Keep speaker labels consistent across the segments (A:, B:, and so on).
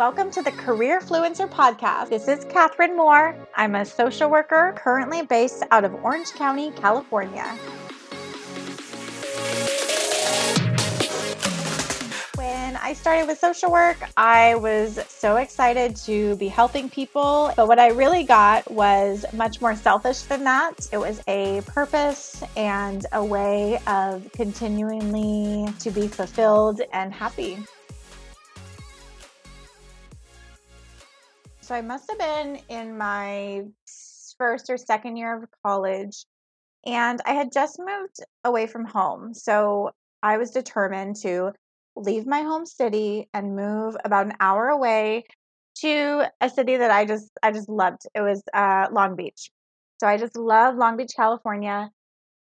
A: Welcome to the Career Fluencer Podcast. This is Catherine Moore. I'm a social worker currently based out of Orange County, California. When I started with social work, I was so excited to be helping people. But what I really got was much more selfish than that. It was a purpose and a way of continually to be fulfilled and happy. So I must have been in my first or second year of college, and I had just moved away from home. So I was determined to leave my home city and move about an hour away to a city that I just I just loved. It was uh, Long Beach. So I just love Long Beach, California.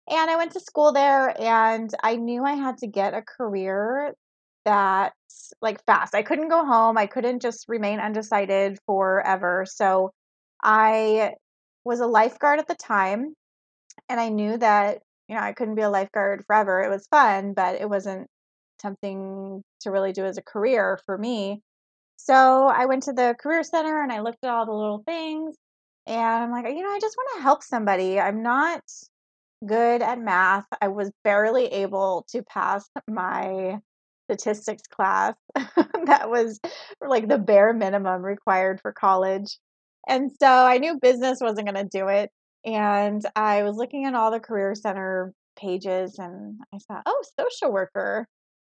A: And I went to school there and I knew I had to get a career that like fast. I couldn't go home. I couldn't just remain undecided forever. So I was a lifeguard at the time and I knew that you know I couldn't be a lifeguard forever. It was fun, but it wasn't something to really do as a career for me. So I went to the career center and I looked at all the little things and I'm like, you know, I just want to help somebody. I'm not good at math. I was barely able to pass my statistics class that was like the bare minimum required for college. And so I knew business wasn't going to do it. And I was looking at all the Career Center pages and I thought, oh, social worker.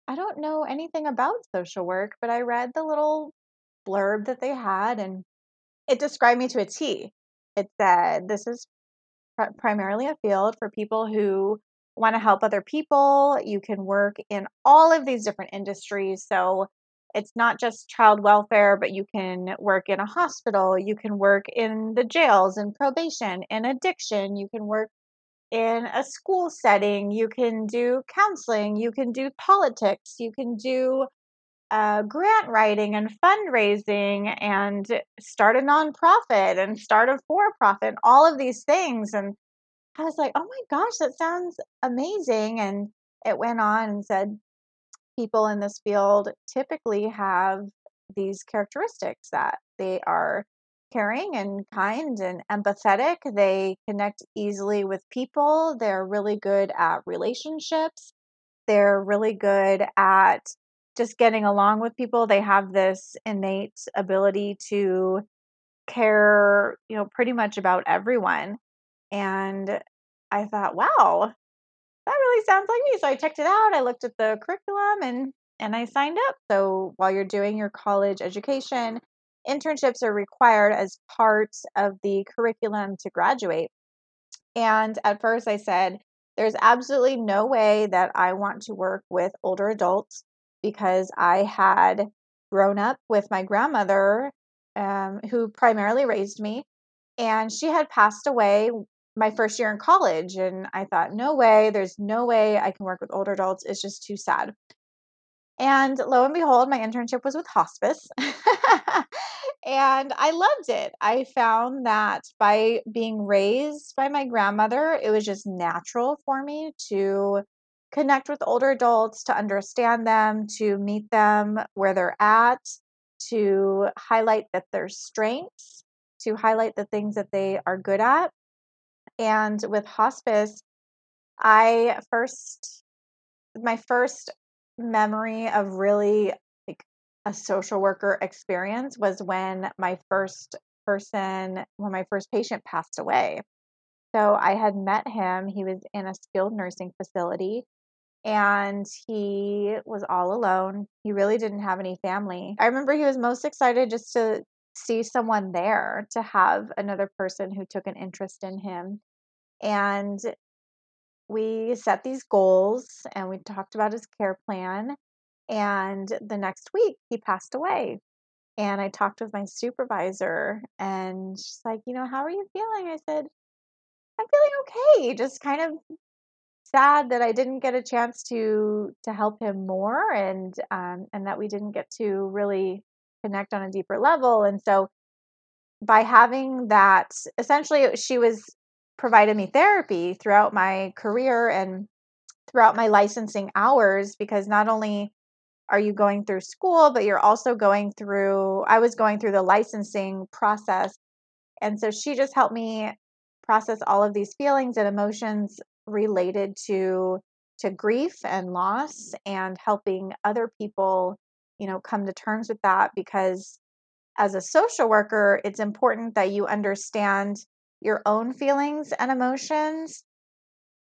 A: I don't know anything about social work, but I read the little blurb that they had and it described me to a T. It said, this is pr- primarily a field for people who want to help other people. You can work in all of these different industries. So it's not just child welfare, but you can work in a hospital, you can work in the jails and probation and addiction, you can work in a school setting, you can do counseling, you can do politics, you can do uh, grant writing and fundraising and start a nonprofit and start a for profit, all of these things. And I was like, oh my gosh, that sounds amazing. And it went on and said, people in this field typically have these characteristics that they are caring and kind and empathetic. They connect easily with people. They're really good at relationships. They're really good at just getting along with people. They have this innate ability to care, you know, pretty much about everyone. And I thought, wow, that really sounds like me. So I checked it out. I looked at the curriculum and and I signed up. So while you're doing your college education, internships are required as part of the curriculum to graduate. And at first I said, there's absolutely no way that I want to work with older adults because I had grown up with my grandmother um, who primarily raised me and she had passed away my first year in college and I thought no way there's no way I can work with older adults it's just too sad. And lo and behold my internship was with hospice. and I loved it. I found that by being raised by my grandmother it was just natural for me to connect with older adults, to understand them, to meet them where they're at, to highlight that their strengths, to highlight the things that they are good at and with hospice, I first, my first memory of really like a social worker experience was when my first person, when my first patient passed away. So I had met him. He was in a skilled nursing facility and he was all alone. He really didn't have any family. I remember he was most excited just to see someone there to have another person who took an interest in him. And we set these goals and we talked about his care plan. And the next week, he passed away. And I talked with my supervisor, and she's like, You know, how are you feeling? I said, I'm feeling okay. Just kind of sad that I didn't get a chance to to help him more and um, and that we didn't get to really connect on a deeper level. And so by having that, essentially, she was provided me therapy throughout my career and throughout my licensing hours because not only are you going through school, but you're also going through, I was going through the licensing process. And so she just helped me process all of these feelings and emotions related to to grief and loss and helping other people you know come to terms with that because as a social worker it's important that you understand your own feelings and emotions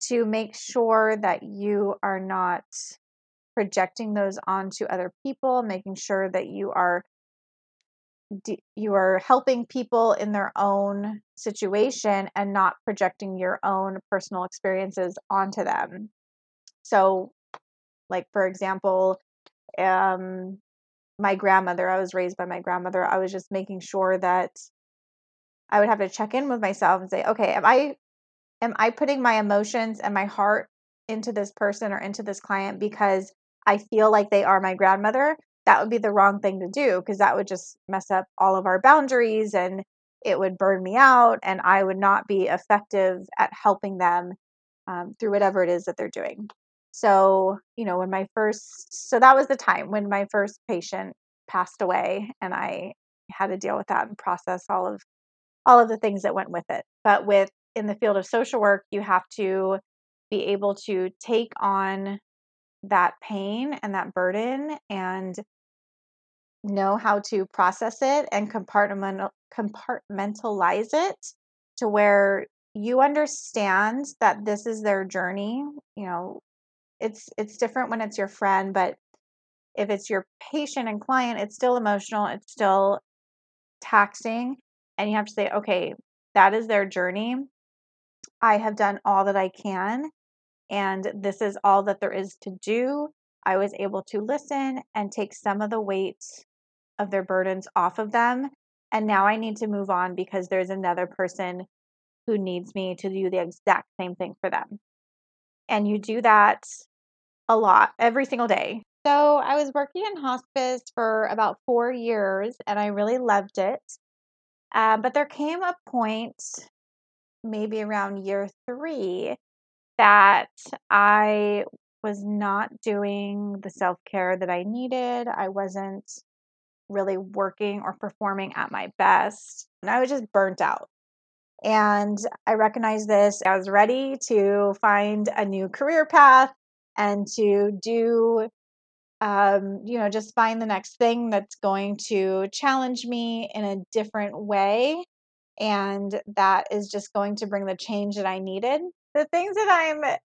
A: to make sure that you are not projecting those onto other people making sure that you are you are helping people in their own situation and not projecting your own personal experiences onto them. So like for example um my grandmother i was raised by my grandmother i was just making sure that i would have to check in with myself and say okay am i am i putting my emotions and my heart into this person or into this client because i feel like they are my grandmother that would be the wrong thing to do because that would just mess up all of our boundaries and it would burn me out and I would not be effective at helping them um, through whatever it is that they're doing. So, you know, when my first, so that was the time when my first patient passed away and I had to deal with that and process all of all of the things that went with it. But with in the field of social work, you have to be able to take on that pain and that burden and know how to process it and compartmental, compartmentalize it to where you understand that this is their journey you know it's it's different when it's your friend but if it's your patient and client it's still emotional it's still taxing and you have to say okay that is their journey i have done all that i can and this is all that there is to do i was able to listen and take some of the weight of their burdens off of them. And now I need to move on because there's another person who needs me to do the exact same thing for them. And you do that a lot every single day. So I was working in hospice for about four years and I really loved it. Uh, but there came a point, maybe around year three, that I was not doing the self care that I needed. I wasn't really working or performing at my best. And I was just burnt out. And I recognized this. I was ready to find a new career path and to do, um, you know, just find the next thing that's going to challenge me in a different way. And that is just going to bring the change that I needed. The things that I'm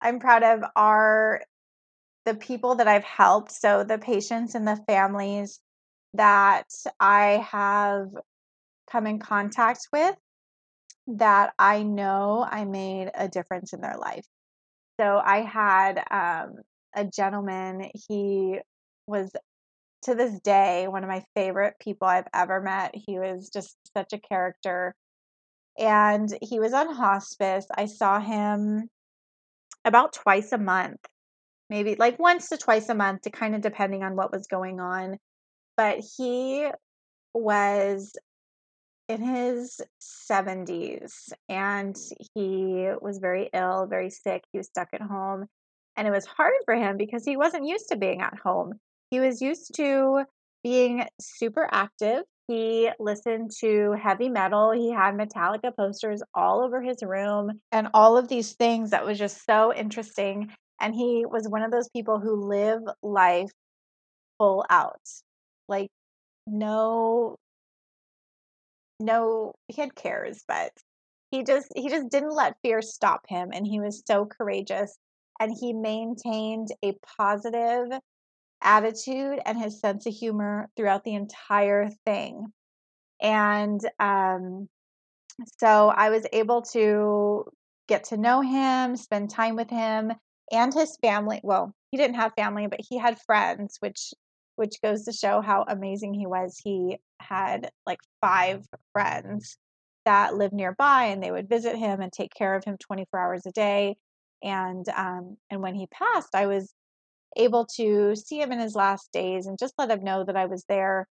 A: I'm proud of are the people that I've helped. So the patients and the families that I have come in contact with that I know I made a difference in their life. So I had um, a gentleman, he was to this day one of my favorite people I've ever met. He was just such a character. And he was on hospice. I saw him about twice a month, maybe like once to twice a month, to kind of depending on what was going on but he was in his 70s and he was very ill, very sick. He was stuck at home. And it was hard for him because he wasn't used to being at home. He was used to being super active. He listened to heavy metal. He had Metallica posters all over his room and all of these things that was just so interesting. And he was one of those people who live life full out like no no he had cares but he just he just didn't let fear stop him and he was so courageous and he maintained a positive attitude and his sense of humor throughout the entire thing and um so i was able to get to know him spend time with him and his family well he didn't have family but he had friends which which goes to show how amazing he was. He had like five friends that lived nearby and they would visit him and take care of him 24 hours a day. And um, and when he passed, I was able to see him in his last days and just let him know that I was there.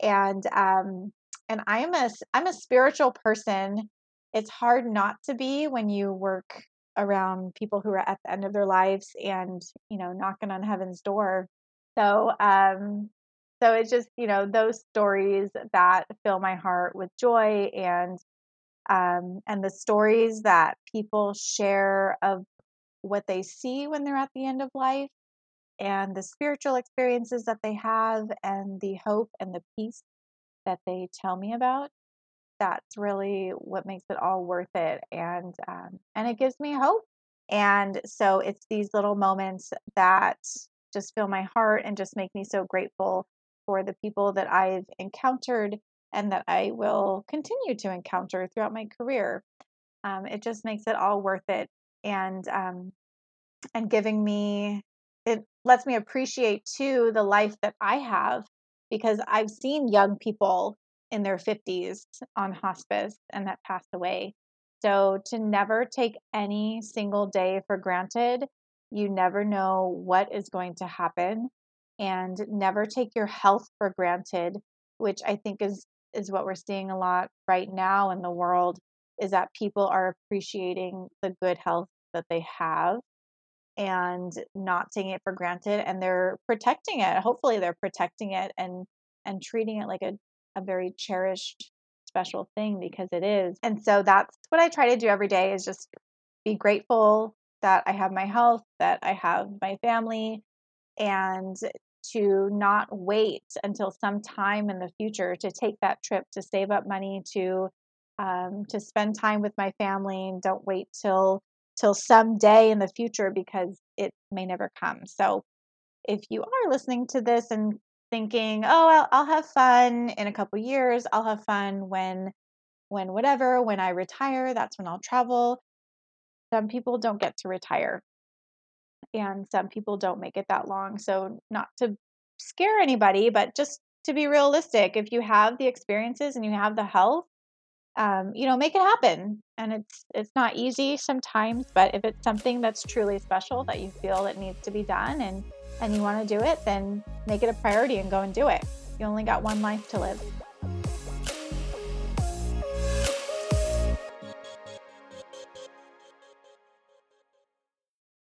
A: And um, and I'm a I'm a spiritual person. It's hard not to be when you work around people who are at the end of their lives and you know knocking on heaven's door So, um, so it's just you know those stories that fill my heart with joy and um, and the stories that people share of what they see when they're at the end of life and the spiritual experiences that they have and the hope and the peace that they tell me about that's really what makes it all worth it and um, and it gives me hope. And so it's these little moments that just fill my heart and just make me so grateful for the people that I've encountered and that I will continue to encounter throughout my career. Um, it just makes it all worth it, and um, and giving me it lets me appreciate too the life that I have because I've seen young people in their 50s on hospice and that passed away. So to never take any single day for granted, you never know what is going to happen and never take your health for granted, which I think is is what we're seeing a lot right now in the world is that people are appreciating the good health that they have and not taking it for granted and they're protecting it. Hopefully they're protecting it and and treating it like a, a very cherished special thing because it is. And so that's what i try to do every day is just be grateful that i have my health that i have my family and to not wait until some time in the future to take that trip to save up money to um, to spend time with my family and don't wait till till some day in the future because it may never come. So if you are listening to this and thinking oh I'll, I'll have fun in a couple years. I'll have fun when when whatever when i retire that's when i'll travel some people don't get to retire and some people don't make it that long. So, not to scare anybody, but just to be realistic, if you have the experiences and you have the health, um, you know, make it happen. And it's it's not easy sometimes, but if it's something that's truly special that you feel that needs to be done and and you want to do it, then make it a priority and go and do it. You only got one life to live.